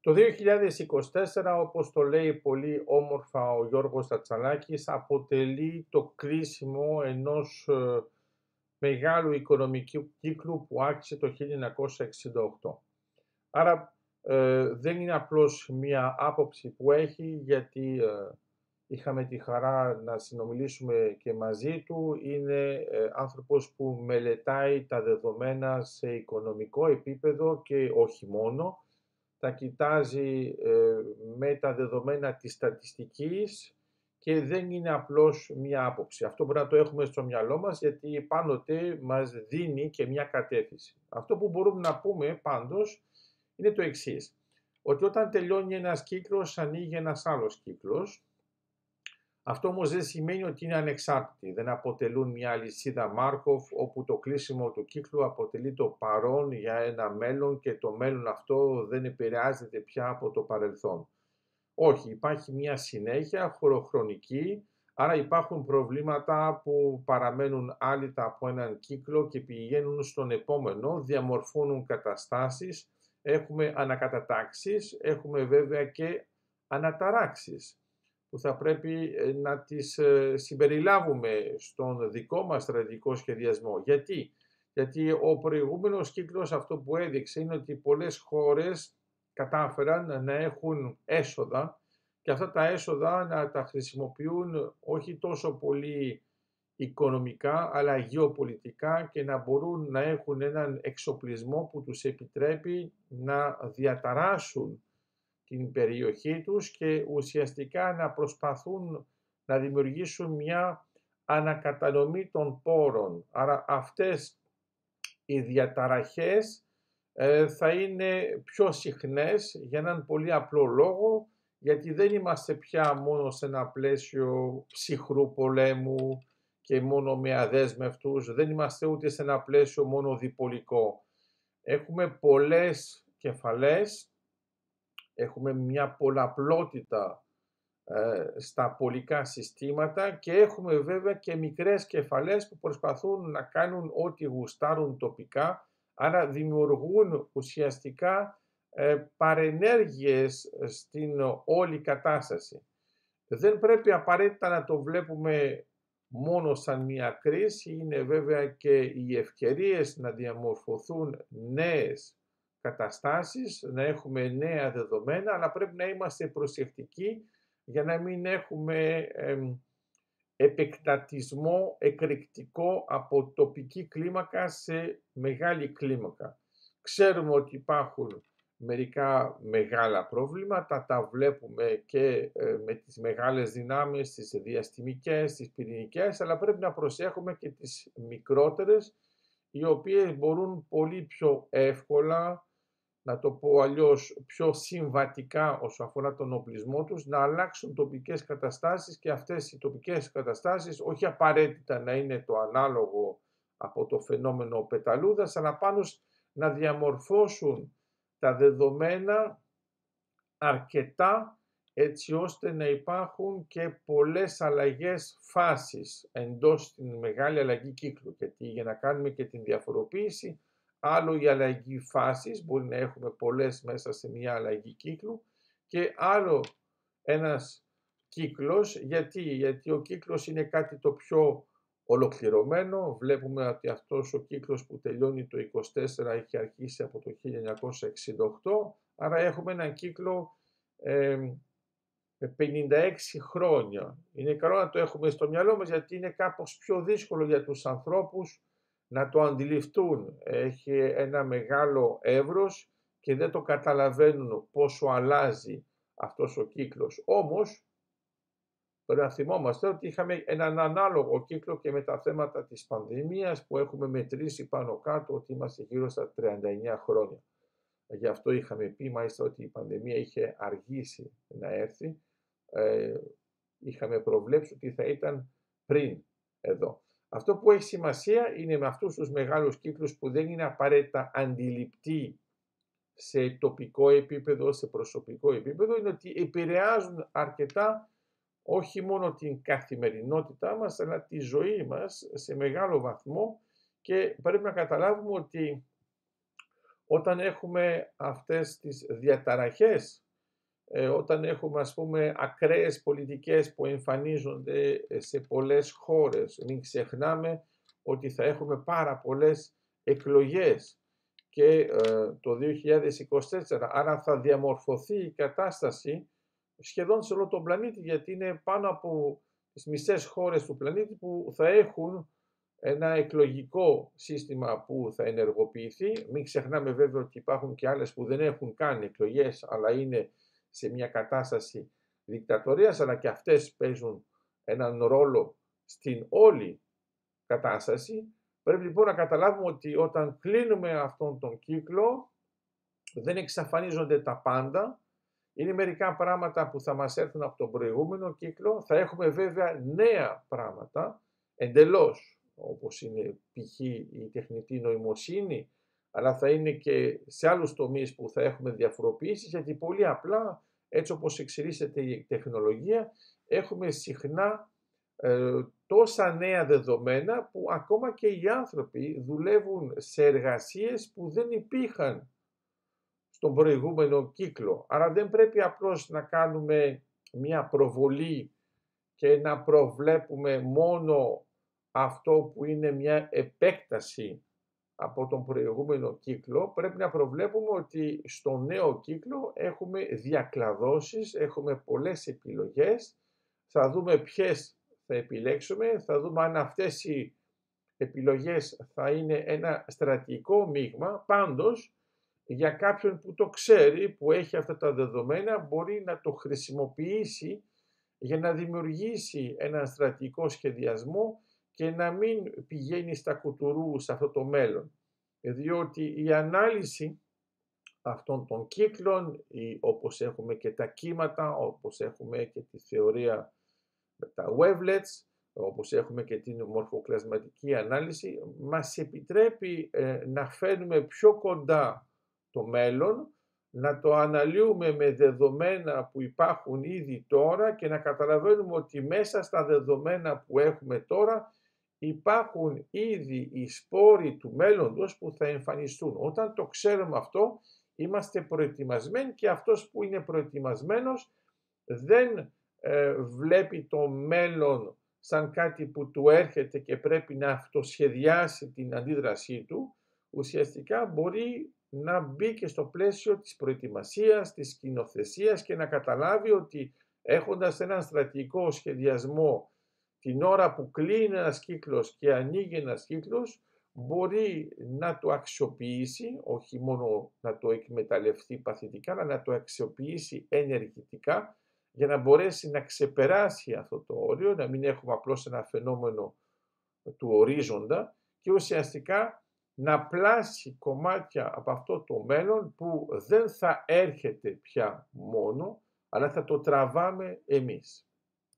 Το 2024, όπως το λέει πολύ όμορφα ο Γιώργος Τατσαλάκης, αποτελεί το κρίσιμο ενός ε, μεγάλου οικονομικού κύκλου που άρχισε το 1968. Άρα ε, δεν είναι απλώς μία άποψη που έχει γιατί ε, είχαμε τη χαρά να συνομιλήσουμε και μαζί του. Είναι ε, άνθρωπος που μελετάει τα δεδομένα σε οικονομικό επίπεδο και όχι μόνο. Τα κοιτάζει με τα δεδομένα της στατιστικής και δεν είναι απλώς μία άποψη. Αυτό μπορεί να το έχουμε στο μυαλό μας γιατί πάντοτε μας δίνει και μία κατεύθυνση. Αυτό που μπορούμε να πούμε πάντως είναι το εξής. Ότι όταν τελειώνει ένας κύκλος ανοίγει ένας άλλος κύκλος. Αυτό όμως δεν σημαίνει ότι είναι ανεξάρτητοι. Δεν αποτελούν μια αλυσίδα Μάρκοφ όπου το κλείσιμο του κύκλου αποτελεί το παρόν για ένα μέλλον και το μέλλον αυτό δεν επηρεάζεται πια από το παρελθόν. Όχι, υπάρχει μια συνέχεια χωροχρονική, άρα υπάρχουν προβλήματα που παραμένουν άλυτα από έναν κύκλο και πηγαίνουν στον επόμενο, διαμορφώνουν καταστάσεις, έχουμε ανακατατάξεις, έχουμε βέβαια και αναταράξεις που θα πρέπει ε, να τις ε, συμπεριλάβουμε στον δικό μας στρατηγικό σχεδιασμό. Γιατί; Γιατί ο προηγούμενος κύκλος αυτό που έδειξε είναι ότι πολλές χώρες κατάφεραν να έχουν έσοδα και αυτά τα έσοδα να τα χρησιμοποιούν όχι τόσο πολύ οικονομικά αλλά γεωπολιτικά και να μπορούν να έχουν έναν εξοπλισμό που τους επιτρέπει να διαταράσουν την περιοχή τους και ουσιαστικά να προσπαθούν να δημιουργήσουν μια ανακατανομή των πόρων. Άρα αυτές οι διαταραχές ε, θα είναι πιο συχνές για έναν πολύ απλό λόγο, γιατί δεν είμαστε πια μόνο σε ένα πλαίσιο ψυχρού πολέμου και μόνο με αδέσμευτους, δεν είμαστε ούτε σε ένα πλαίσιο μόνο διπολικό. Έχουμε πολλές κεφαλές, έχουμε μια πολλαπλότητα ε, στα πολικά συστήματα και έχουμε βέβαια και μικρές κεφαλές που προσπαθούν να κάνουν ό,τι γουστάρουν τοπικά Άρα δημιουργούν ουσιαστικά ε, παρενέργειες στην όλη κατάσταση. Δεν πρέπει απαραίτητα να το βλέπουμε μόνο σαν μια κρίση, είναι βέβαια και οι ευκαιρίες να διαμορφωθούν νέες καταστάσεις, να έχουμε νέα δεδομένα, αλλά πρέπει να είμαστε προσεκτικοί για να μην έχουμε επεκτατισμό εκρηκτικό από τοπική κλίμακα σε μεγάλη κλίμακα. Ξέρουμε ότι υπάρχουν μερικά μεγάλα προβλήματα, τα βλέπουμε και ε, με τις μεγάλες δυνάμεις, τις διαστημικές, τις πυρηνικές, αλλά πρέπει να προσέχουμε και τις μικρότερες, οι οποίες μπορούν πολύ πιο εύκολα να το πω αλλιώς, πιο συμβατικά όσο αφορά τον οπλισμό τους, να αλλάξουν τοπικές καταστάσεις και αυτές οι τοπικές καταστάσεις όχι απαραίτητα να είναι το ανάλογο από το φαινόμενο πεταλούδας, αλλά πάνω να διαμορφώσουν τα δεδομένα αρκετά έτσι ώστε να υπάρχουν και πολλές αλλαγές φάσης εντός στην μεγάλη αλλαγή κύκλου. Γιατί για να κάνουμε και την διαφοροποίηση άλλο η αλλαγή φάσης, μπορεί να έχουμε πολλές μέσα σε μια αλλαγή κύκλου και άλλο ένας κύκλος, γιατί, γιατί ο κύκλος είναι κάτι το πιο ολοκληρωμένο, βλέπουμε ότι αυτός ο κύκλος που τελειώνει το 24 έχει αρχίσει από το 1968, άρα έχουμε έναν κύκλο ε, με 56 χρόνια. Είναι καλό να το έχουμε στο μυαλό μας γιατί είναι κάπως πιο δύσκολο για τους ανθρώπους να το αντιληφθούν. Έχει ένα μεγάλο εύρος και δεν το καταλαβαίνουν πόσο αλλάζει αυτός ο κύκλος. Όμως, πρέπει να θυμόμαστε ότι είχαμε έναν ανάλογο κύκλο και με τα θέματα της πανδημίας που έχουμε μετρήσει πάνω κάτω ότι είμαστε γύρω στα 39 χρόνια. Γι' αυτό είχαμε πει μάλιστα ότι η πανδημία είχε αργήσει να έρθει. Ε, είχαμε προβλέψει ότι θα ήταν πριν εδώ. Αυτό που έχει σημασία είναι με αυτούς τους μεγάλους κύκλους που δεν είναι απαραίτητα αντιληπτοί σε τοπικό επίπεδο, σε προσωπικό επίπεδο, είναι ότι επηρεάζουν αρκετά όχι μόνο την καθημερινότητά μας, αλλά τη ζωή μας σε μεγάλο βαθμό. Και πρέπει να καταλάβουμε ότι όταν έχουμε αυτές τις διαταραχές, ε, όταν έχουμε ας πούμε ακραίες πολιτικές που εμφανίζονται σε πολλές χώρες. Μην ξεχνάμε ότι θα έχουμε πάρα πολλές εκλογές και ε, το 2024, άρα θα διαμορφωθεί η κατάσταση σχεδόν σε όλο τον πλανήτη, γιατί είναι πάνω από τις μισές χώρες του πλανήτη που θα έχουν ένα εκλογικό σύστημα που θα ενεργοποιηθεί. Μην ξεχνάμε βέβαια ότι υπάρχουν και άλλες που δεν έχουν καν εκλογές, αλλά είναι σε μια κατάσταση δικτατορίας, αλλά και αυτές παίζουν έναν ρόλο στην όλη κατάσταση. Πρέπει λοιπόν να καταλάβουμε ότι όταν κλείνουμε αυτόν τον κύκλο, δεν εξαφανίζονται τα πάντα. Είναι μερικά πράγματα που θα μας έρθουν από τον προηγούμενο κύκλο. Θα έχουμε βέβαια νέα πράγματα, εντελώς, όπως είναι π.χ. η τεχνητή νοημοσύνη, αλλά θα είναι και σε άλλους τομείς που θα έχουμε διαφοροποιήσεις, γιατί πολύ απλά, έτσι όπως εξελίσσεται η τεχνολογία, έχουμε συχνά ε, τόσα νέα δεδομένα που ακόμα και οι άνθρωποι δουλεύουν σε εργασίες που δεν υπήρχαν στον προηγούμενο κύκλο. Άρα δεν πρέπει απλώς να κάνουμε μια προβολή και να προβλέπουμε μόνο αυτό που είναι μια επέκταση από τον προηγούμενο κύκλο, πρέπει να προβλέπουμε ότι στο νέο κύκλο έχουμε διακλαδώσεις, έχουμε πολλές επιλογές, θα δούμε ποιες θα επιλέξουμε, θα δούμε αν αυτές οι επιλογές θα είναι ένα στρατηγικό μείγμα, πάντως για κάποιον που το ξέρει, που έχει αυτά τα δεδομένα, μπορεί να το χρησιμοποιήσει για να δημιουργήσει ένα στρατηγικό σχεδιασμό και να μην πηγαίνει στα κουτουρούς σε αυτό το μέλλον. Διότι η ανάλυση αυτών των κύκλων, όπως έχουμε και τα κύματα, όπως έχουμε και τη θεωρία με τα wavelets, όπως έχουμε και την μορφοκλασματική ανάλυση, μας επιτρέπει ε, να φέρνουμε πιο κοντά το μέλλον, να το αναλύουμε με δεδομένα που υπάρχουν ήδη τώρα και να καταλαβαίνουμε ότι μέσα στα δεδομένα που έχουμε τώρα υπάρχουν ήδη οι σπόροι του μέλλοντος που θα εμφανιστούν. Όταν το ξέρουμε αυτό, είμαστε προετοιμασμένοι και αυτός που είναι προετοιμασμένος δεν ε, βλέπει το μέλλον σαν κάτι που του έρχεται και πρέπει να αυτοσχεδιάσει την αντίδρασή του, ουσιαστικά μπορεί να μπει και στο πλαίσιο της προετοιμασίας, της σκηνοθεσίας και να καταλάβει ότι έχοντας έναν στρατηγικό σχεδιασμό την ώρα που κλείνει ένας κύκλος και ανοίγει ένας κύκλος, μπορεί να το αξιοποιήσει, όχι μόνο να το εκμεταλλευτεί παθητικά, αλλά να το αξιοποιήσει ενεργητικά για να μπορέσει να ξεπεράσει αυτό το όριο, να μην έχουμε απλώς ένα φαινόμενο του ορίζοντα και ουσιαστικά να πλάσει κομμάτια από αυτό το μέλλον που δεν θα έρχεται πια μόνο, αλλά θα το τραβάμε εμείς.